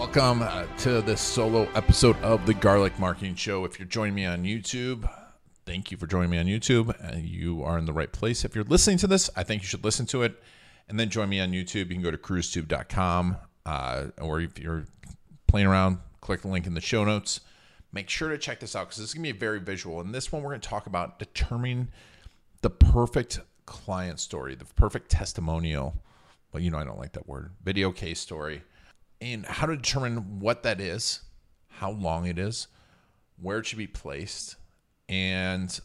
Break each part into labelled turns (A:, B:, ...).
A: Welcome uh, to this solo episode of the Garlic Marketing Show. If you're joining me on YouTube, thank you for joining me on YouTube. Uh, you are in the right place. If you're listening to this, I think you should listen to it and then join me on YouTube. You can go to cruisetube.com uh, or if you're playing around, click the link in the show notes. Make sure to check this out because this is going to be very visual. And this one, we're going to talk about determining the perfect client story, the perfect testimonial. Well, you know, I don't like that word. Video case story and how to determine what that is, how long it is, where it should be placed, and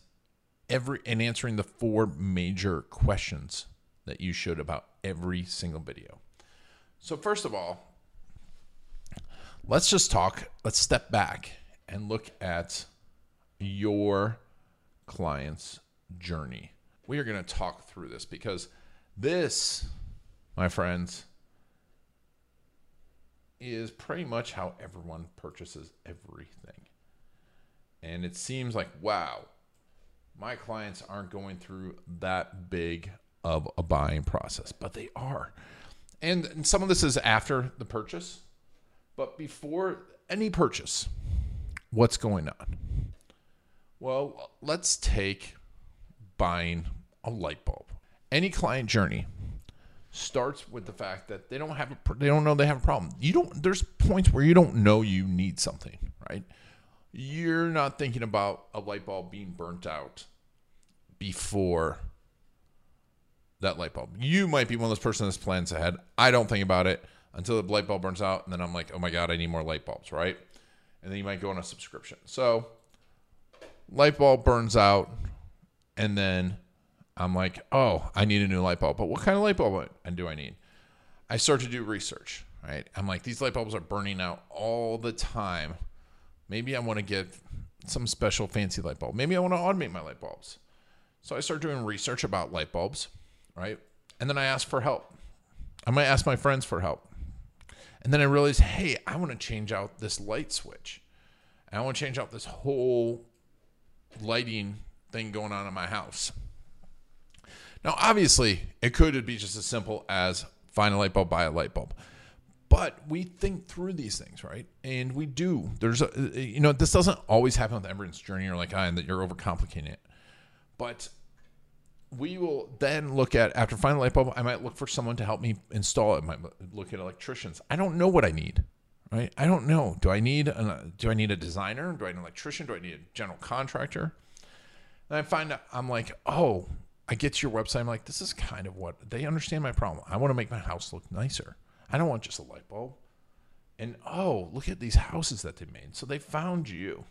A: every and answering the four major questions that you should about every single video. So first of all, let's just talk, let's step back and look at your client's journey. We are going to talk through this because this, my friends, is pretty much how everyone purchases everything. And it seems like, wow, my clients aren't going through that big of a buying process, but they are. And, and some of this is after the purchase, but before any purchase, what's going on? Well, let's take buying a light bulb. Any client journey starts with the fact that they don't have a they don't know they have a problem. You don't there's points where you don't know you need something, right? You're not thinking about a light bulb being burnt out before that light bulb. You might be one of those persons that plans ahead. I don't think about it until the light bulb burns out and then I'm like, "Oh my god, I need more light bulbs," right? And then you might go on a subscription. So light bulb burns out and then I'm like, oh, I need a new light bulb. But what kind of light bulb and do I need? I start to do research, right? I'm like, these light bulbs are burning out all the time. Maybe I want to get some special fancy light bulb. Maybe I want to automate my light bulbs. So I start doing research about light bulbs, right? And then I ask for help. I might ask my friends for help. And then I realize, hey, I want to change out this light switch. And I want to change out this whole lighting thing going on in my house. Now, obviously, it could be just as simple as find a light bulb, buy a light bulb. But we think through these things, right? And we do. There's a, you know, this doesn't always happen with everyone's journey. You're like, I, and that you're overcomplicating it. But we will then look at after finding a light bulb. I might look for someone to help me install it. I might look at electricians. I don't know what I need, right? I don't know. Do I need a, do I need a designer? Do I need an electrician? Do I need a general contractor? And I find I'm like, oh, I get to your website. I'm like, this is kind of what they understand my problem. I want to make my house look nicer. I don't want just a light bulb. And oh, look at these houses that they made. So they found you.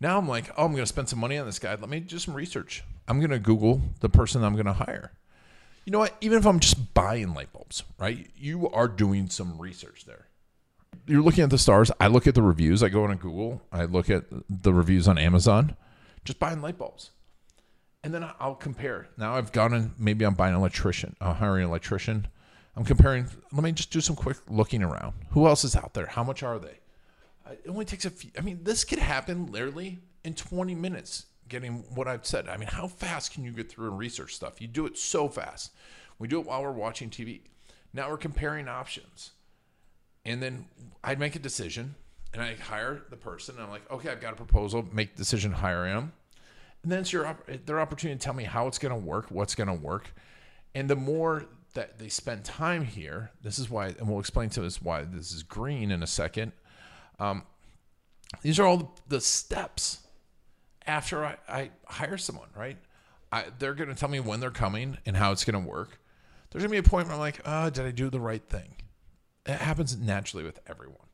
A: Now I'm like, oh, I'm going to spend some money on this guy. Let me do some research. I'm going to Google the person I'm going to hire. You know what? Even if I'm just buying light bulbs, right? You are doing some research there. You're looking at the stars. I look at the reviews. I go on Google. I look at the reviews on Amazon. Just buying light bulbs and then I'll compare. Now I've gone and maybe I'm buying an electrician, uh, hiring an electrician. I'm comparing. Let me just do some quick looking around. Who else is out there? How much are they? It only takes a few. I mean, this could happen literally in 20 minutes. Getting what I've said. I mean, how fast can you get through and research stuff? You do it so fast. We do it while we're watching TV. Now we're comparing options, and then I'd make a decision, and I hire the person. I'm like, okay, I've got a proposal. Make decision, hire him and then it's your their opportunity to tell me how it's going to work, what's going to work, and the more that they spend time here, this is why, and we'll explain to us why this is green in a second. Um, these are all the steps after I, I hire someone, right? I, they're going to tell me when they're coming and how it's going to work. There's going to be a point where I'm like, oh, did I do the right thing? It happens naturally with everyone.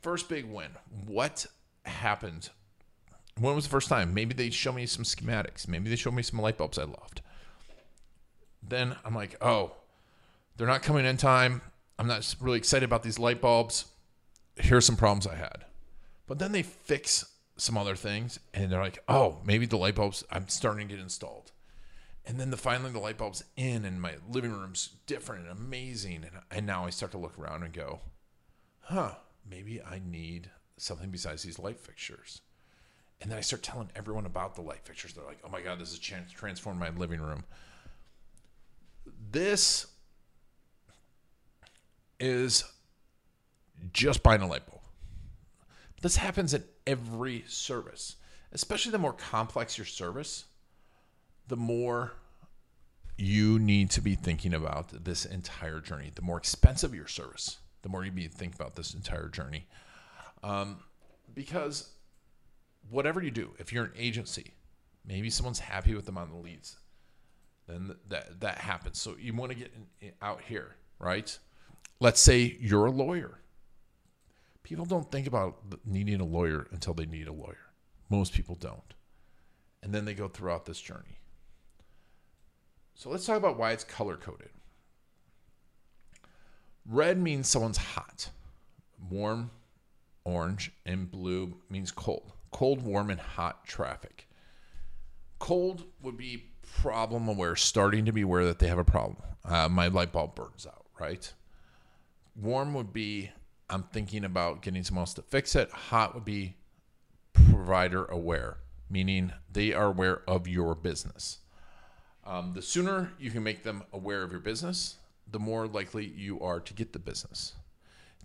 A: First big win. What happened when was the first time? Maybe they show me some schematics. Maybe they show me some light bulbs I loved. Then I'm like, oh, they're not coming in time. I'm not really excited about these light bulbs. Here's some problems I had. But then they fix some other things and they're like, oh, maybe the light bulbs, I'm starting to get installed. And then the finally the light bulb's in and my living room's different and amazing. And, and now I start to look around and go, huh, maybe I need something besides these light fixtures. And then I start telling everyone about the light fixtures. They're like, oh my God, this has transformed my living room. This is just buying a light bulb. This happens in every service, especially the more complex your service, the more you need to be thinking about this entire journey. The more expensive your service, the more you need to think about this entire journey. Um, because whatever you do, if you're an agency, maybe someone's happy with the amount of leads, then that that happens. So you want to get in, out here, right? Let's say you're a lawyer. People don't think about needing a lawyer until they need a lawyer. Most people don't. And then they go throughout this journey. So let's talk about why it's color coded. Red means someone's hot, warm, orange, and blue means cold. Cold, warm, and hot traffic. Cold would be problem aware, starting to be aware that they have a problem. Uh, my light bulb burns out, right? Warm would be I'm thinking about getting someone else to fix it. Hot would be provider aware, meaning they are aware of your business. Um, the sooner you can make them aware of your business, the more likely you are to get the business.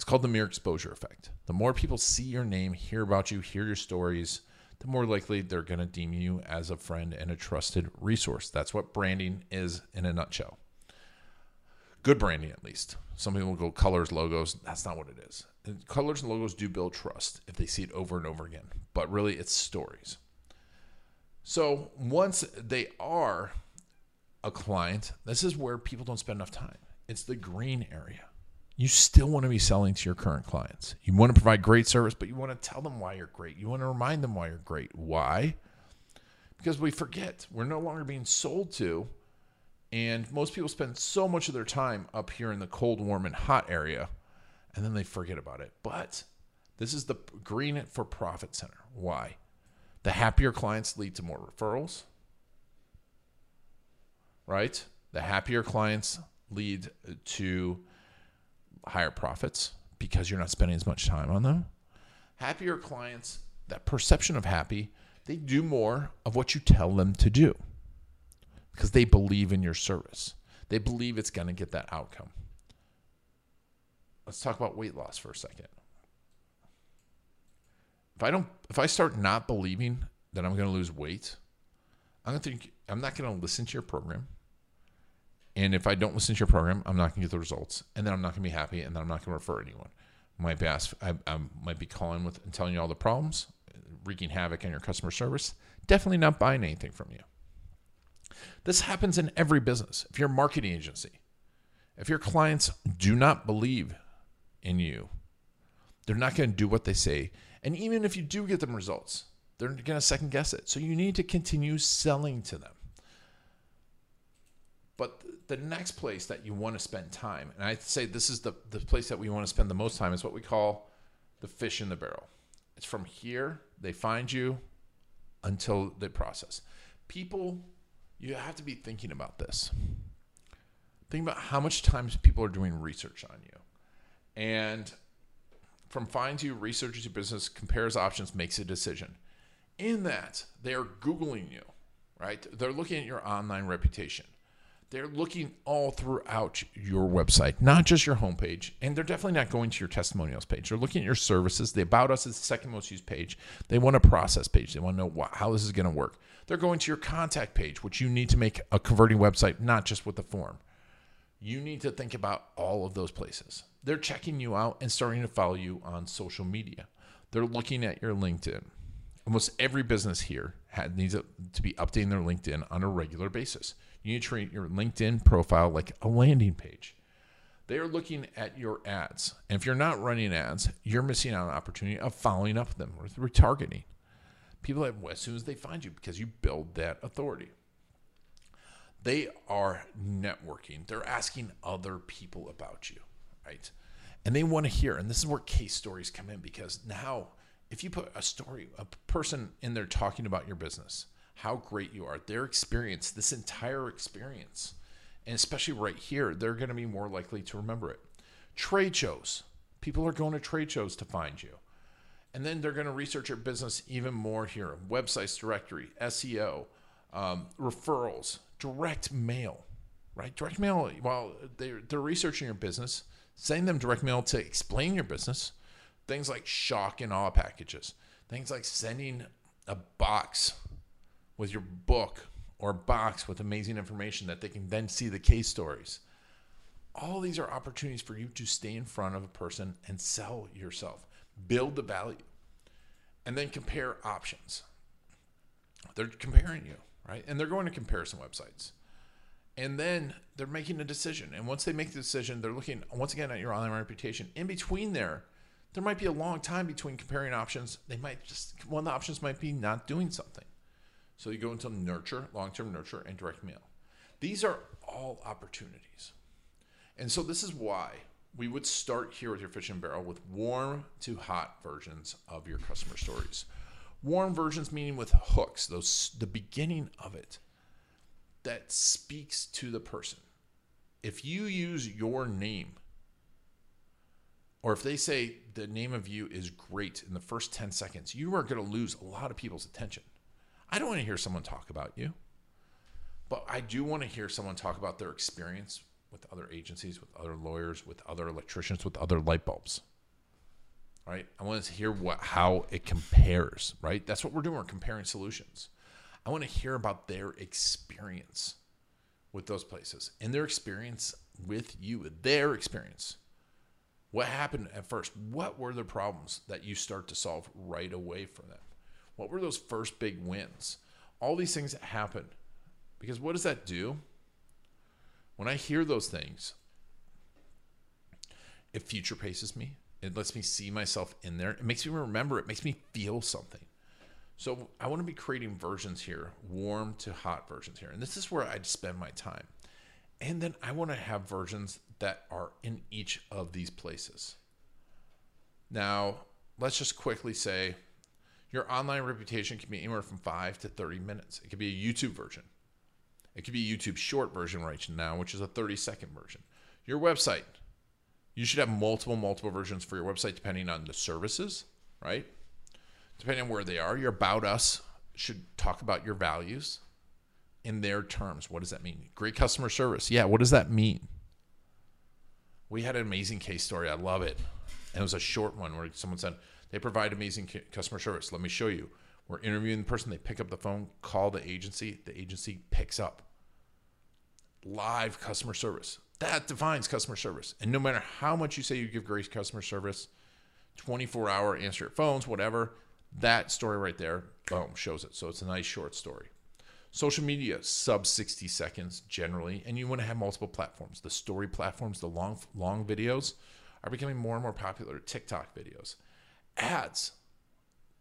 A: It's called the mere exposure effect. The more people see your name, hear about you, hear your stories, the more likely they're going to deem you as a friend and a trusted resource. That's what branding is in a nutshell. Good branding, at least. Some people go colors, logos. That's not what it is. And colors and logos do build trust if they see it over and over again, but really it's stories. So once they are a client, this is where people don't spend enough time. It's the green area. You still want to be selling to your current clients. You want to provide great service, but you want to tell them why you're great. You want to remind them why you're great. Why? Because we forget we're no longer being sold to. And most people spend so much of their time up here in the cold, warm, and hot area, and then they forget about it. But this is the green for profit center. Why? The happier clients lead to more referrals, right? The happier clients lead uh, to higher profits because you're not spending as much time on them. Happier clients, that perception of happy, they do more of what you tell them to do because they believe in your service. They believe it's going to get that outcome. Let's talk about weight loss for a second. If I don't if I start not believing that I'm going to lose weight, I'm going to think I'm not going to listen to your program. And if I don't listen to your program, I'm not going to get the results, and then I'm not going to be happy, and then I'm not going to refer anyone. Might be asked, I, I might be calling with and telling you all the problems, wreaking havoc on your customer service. Definitely not buying anything from you. This happens in every business. If you're a marketing agency, if your clients do not believe in you, they're not going to do what they say. And even if you do get them results, they're going to second guess it. So you need to continue selling to them. But the next place that you want to spend time, and I'd say this is the, the place that we want to spend the most time, is what we call the fish in the barrel. It's from here, they find you until they process. People, you have to be thinking about this. Think about how much times people are doing research on you. And from finds you, researches your business, compares options, makes a decision. In that, they are Googling you, right? They're looking at your online reputation. They're looking all throughout your website, not just your homepage. And they're definitely not going to your testimonials page. They're looking at your services. The About Us is the second most used page. They want a process page. They want to know how this is going to work. They're going to your contact page, which you need to make a converting website, not just with the form. You need to think about all of those places. They're checking you out and starting to follow you on social media. They're looking at your LinkedIn. Almost every business here needs to be updating their LinkedIn on a regular basis. You need to treat your LinkedIn profile like a landing page. They are looking at your ads. And if you're not running ads, you're missing out on an opportunity of following up with them with retargeting. People have, as soon as they find you because you build that authority. They are networking. They're asking other people about you, right? And they want to hear. And this is where case stories come in because now if you put a story, a person in there talking about your business, how great you are, their experience, this entire experience, and especially right here, they're going to be more likely to remember it. Trade shows. People are going to trade shows to find you. And then they're going to research your business even more here. Websites, directory, SEO, um, referrals, direct mail, right? Direct mail, while they're, they're researching your business, sending them direct mail to explain your business, things like shock and awe packages, things like sending a box with your book or box with amazing information that they can then see the case stories. All these are opportunities for you to stay in front of a person and sell yourself, build the value, and then compare options. They're comparing you, right? And they're going to comparison websites. And then they're making a decision. And once they make the decision, they're looking once again at your online reputation. In between there, there might be a long time between comparing options. They might just, one of the options might be not doing something. So you go into nurture, long term nurture, and direct mail. These are all opportunities. And so this is why we would start here with your fish and barrel with warm to hot versions of your customer stories. Warm versions meaning with hooks, those the beginning of it that speaks to the person. If you use your name or if they say the name of you is great in the first 10 seconds, you are going to lose a lot of people's attention. I don't want to hear someone talk about you, but I do want to hear someone talk about their experience with other agencies, with other lawyers, with other electricians, with other light bulbs. Right? I want to hear what how it compares, right? That's what we're doing. We're comparing solutions. I want to hear about their experience with those places and their experience with you, their experience. What happened at first? What were the problems that you start to solve right away from them? What were those first big wins? All these things that happen. Because what does that do? When I hear those things, it future paces me. It lets me see myself in there. It makes me remember. It makes me feel something. So I want to be creating versions here, warm to hot versions here. And this is where I'd spend my time. And then I want to have versions that are in each of these places. Now, let's just quickly say your online reputation can be anywhere from five to 30 minutes. It could be a YouTube version. It could be a YouTube short version right now, which is a 30 second version. Your website, you should have multiple, multiple versions for your website depending on the services, right? Depending on where they are. Your About Us should talk about your values in their terms. What does that mean? Great customer service. Yeah, what does that mean? We had an amazing case story. I love it. And it was a short one where someone said, they provide amazing customer service. Let me show you. We're interviewing the person. They pick up the phone, call the agency. The agency picks up. Live customer service. That defines customer service. And no matter how much you say you give great customer service, 24 hour answer your phones, whatever, that story right there, boom, shows it. So it's a nice short story. Social media, sub 60 seconds generally, and you want to have multiple platforms. The story platforms, the long long videos are becoming more and more popular. TikTok videos ads,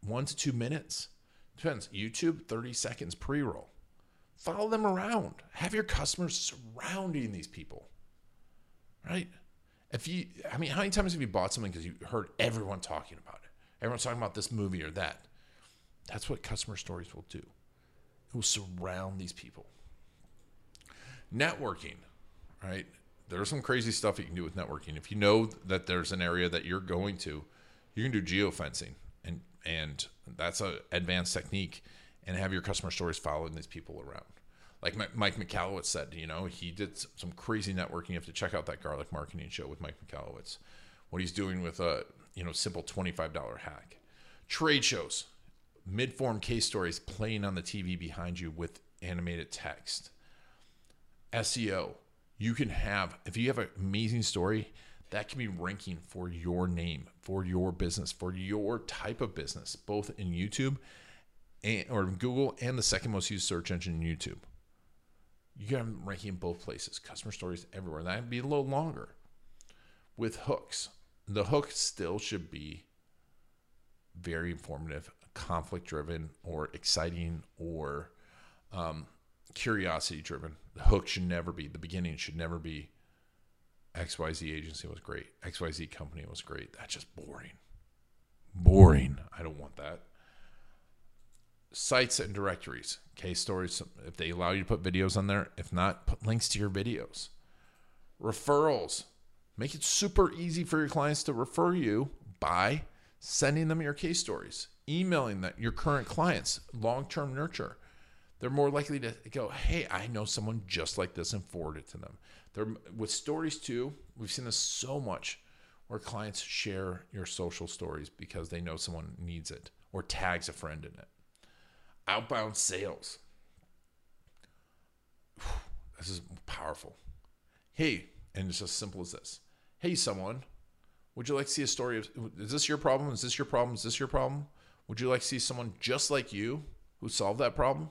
A: one to two minutes. Depends. YouTube, 30 seconds pre roll. Follow them around. Have your customers surrounding these people. Right? If you, I mean, how many times have you bought something because you heard everyone talking about it? Everyone's talking about this movie or that. That's what customer stories will do. It will surround these people. Networking, right? There's some crazy stuff you can do with networking. If you know that there's an area that you're going to, you can do geofencing and and that's a advanced technique and have your customer stories following these people around. Like mike michalowicz said you know he did some crazy networking. You have to check out that garlic marketing show with mike michalowicz what he's doing with a you know simple $25 hack. Trade shows mid-form case stories playing on the tv behind you with animated text. Seo you can have if you have an amazing story that can be ranking for your name, for your business, for your type of business, both in YouTube and, or Google and the second most used search engine, in YouTube. You got them ranking in both places, customer stories everywhere. That'd be a little longer. With hooks, the hook still should be very informative, conflict driven, or exciting, or um, curiosity driven. The hook should never be, the beginning should never be XYZ agency was great. XYZ company was great. That's just boring. Boring. I don't want that. Sites and directories, case stories, if they allow you to put videos on there. If not, put links to your videos. Referrals. Make it super easy for your clients to refer you by sending them your case stories, emailing that your current clients, long-term nurture. They're more likely to go, "Hey, I know someone just like this," and forward it to them. They're with stories too. We've seen this so much where clients share your social stories because they know someone needs it or tags a friend in it. Outbound sales. This is powerful. Hey, and it's as simple as this. Hey, someone, would you like to see a story of is this your problem? Is this your problem? Is this your problem? Would you like to see someone just like you who solved that problem?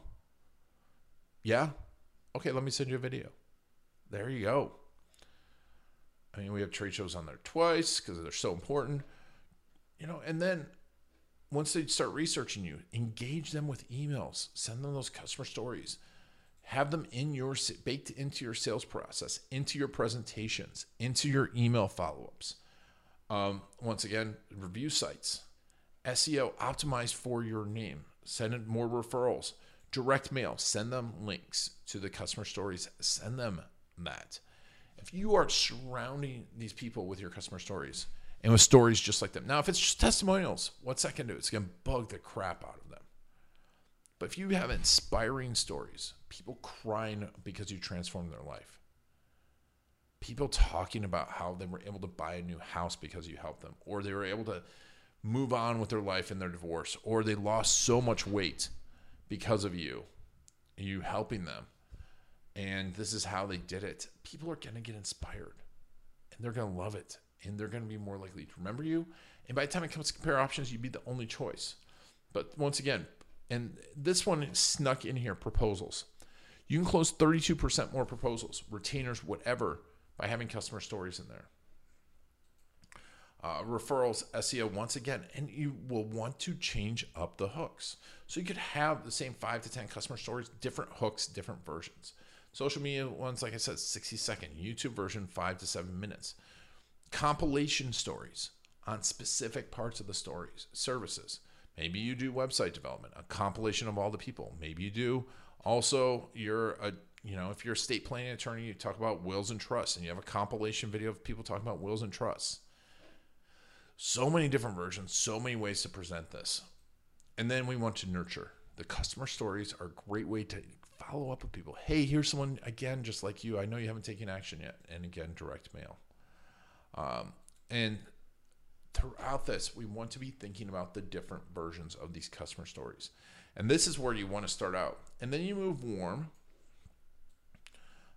A: Yeah? Okay, let me send you a video. There you go. I mean, we have trade shows on there twice because they're so important. You know, and then once they start researching you, engage them with emails, send them those customer stories, have them in your baked into your sales process, into your presentations, into your email follow-ups. Um, once again, review sites, SEO optimized for your name. Send it more referrals, direct mail. Send them links to the customer stories. Send them that. If you are surrounding these people with your customer stories and with stories just like them, now if it's just testimonials, what's that gonna do? It's gonna bug the crap out of them. But if you have inspiring stories, people crying because you transformed their life, people talking about how they were able to buy a new house because you helped them, or they were able to move on with their life in their divorce, or they lost so much weight because of you, you helping them, and this is how they did it. People are going to get inspired, and they're going to love it, and they're going to be more likely to remember you. And by the time it comes to compare options, you'd be the only choice. But once again, and this one snuck in here proposals. You can close 32% more proposals, retainers, whatever, by having customer stories in there. Uh, referrals, SEO, once again, and you will want to change up the hooks. So you could have the same five to 10 customer stories, different hooks, different versions. Social media ones, like I said, 60 second. YouTube version, five to seven minutes. Compilation stories on specific parts of the stories, services. Maybe you do website development, a compilation of all the people. Maybe you do also, you're a uh, you know, if you're a state planning attorney, you talk about wills and trusts, and you have a compilation video of people talking about wills and trusts. So many different versions, so many ways to present this. And then we want to nurture. The customer stories are a great way to follow up with people. Hey, here's someone, again, just like you. I know you haven't taken action yet. And again, direct mail. Um, and throughout this, we want to be thinking about the different versions of these customer stories. And this is where you want to start out. And then you move warm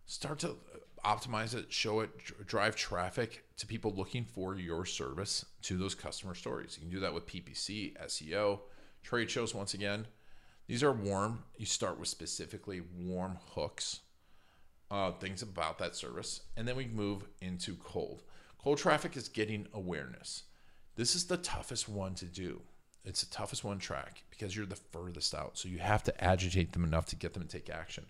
A: start to optimize it, show it, drive traffic to people looking for your service to those customer stories. You can do that with PPC, SEO, trade shows. Once again, these are warm. You start with specifically warm hooks, uh, things about that service, and then we move into cold. Cold traffic is getting awareness. This is the toughest one to do. It's the toughest one track because you're the furthest out. So you have to agitate them enough to get them to take action.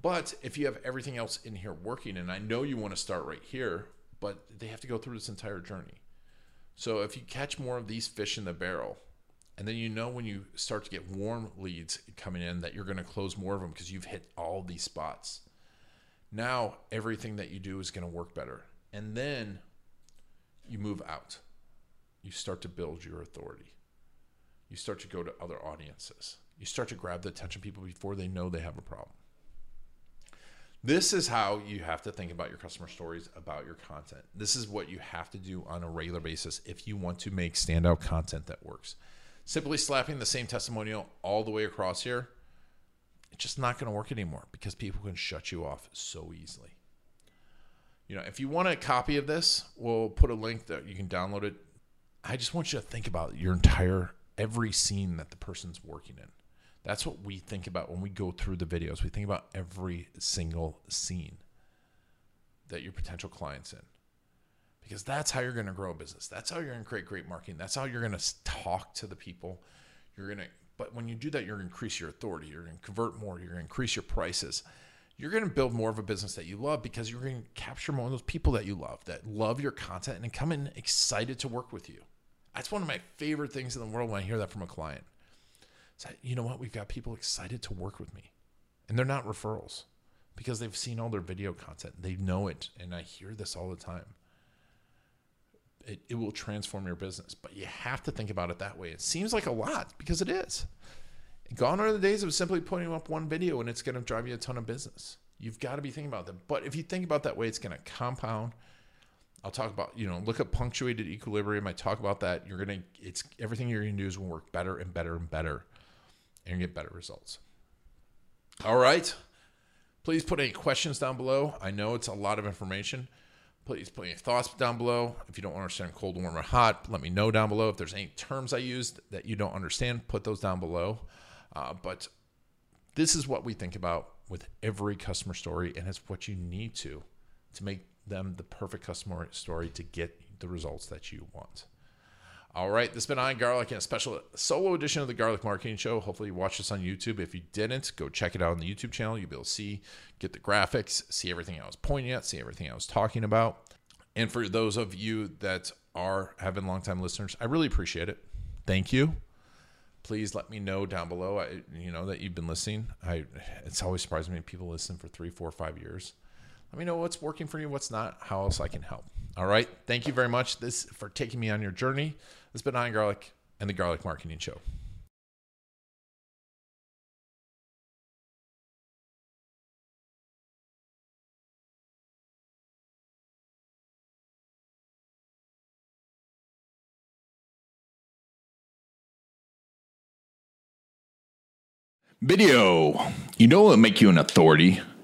A: But if you have everything else in here working, and I know you want to start right here, but they have to go through this entire journey. So if you catch more of these fish in the barrel, and then you know when you start to get warm leads coming in that you're going to close more of them because you've hit all these spots. Now everything that you do is going to work better. And then you move out. You start to build your authority. You start to go to other audiences. You start to grab the attention of people before they know they have a problem. This is how you have to think about your customer stories, about your content. This is what you have to do on a regular basis if you want to make standout content that works. Simply slapping the same testimonial all the way across here, it's just not going to work anymore because people can shut you off so easily. You know, if you want a copy of this, we'll put a link that you can download it. I just want you to think about your entire every scene that the person's working in. That's what we think about when we go through the videos. We think about every single scene that your potential client's in. Because that's how you're going to grow a business. That's how you're going to create great marketing. That's how you're going to talk to the people. You're going to but when you do that, you're going to increase your authority. You're going to convert more. You're going to increase your prices. You're going to build more of a business that you love because you're going to capture more of those people that you love, that love your content and come in excited to work with you. That's one of my favorite things in the world when I hear that from a client. So, you know what? We've got people excited to work with me, and they're not referrals because they've seen all their video content. They know it, and I hear this all the time. It, it will transform your business, but you have to think about it that way. It seems like a lot because it is. Gone are the days of simply putting up one video and it's going to drive you a ton of business. You've got to be thinking about that. But if you think about that way, it's going to compound. I'll talk about, you know, look at punctuated equilibrium. I talk about that. You're going to, it's everything you're going to do is to work better and better and better and get better results. All right. Please put any questions down below. I know it's a lot of information. Please put your thoughts down below. If you don't understand cold, warm, or hot, let me know down below. If there's any terms I used that you don't understand, put those down below. Uh, but this is what we think about with every customer story, and it's what you need to to make them the perfect customer story to get the results that you want. All right, this has been Ian Garlic and a special solo edition of the Garlic Marketing Show. Hopefully, you watched this on YouTube. If you didn't, go check it out on the YouTube channel. You'll be able to see, get the graphics, see everything I was pointing at, see everything I was talking about. And for those of you that are have been longtime listeners, I really appreciate it. Thank you. Please let me know down below. I, you know that you've been listening. I it's always surprising me people listen for three, four, five years. Let me know what's working for you, what's not, how else I can help. All right. Thank you very much this for taking me on your journey. This has been Ian Garlic and the Garlic Marketing Show.
B: Video. You know it'll make you an authority.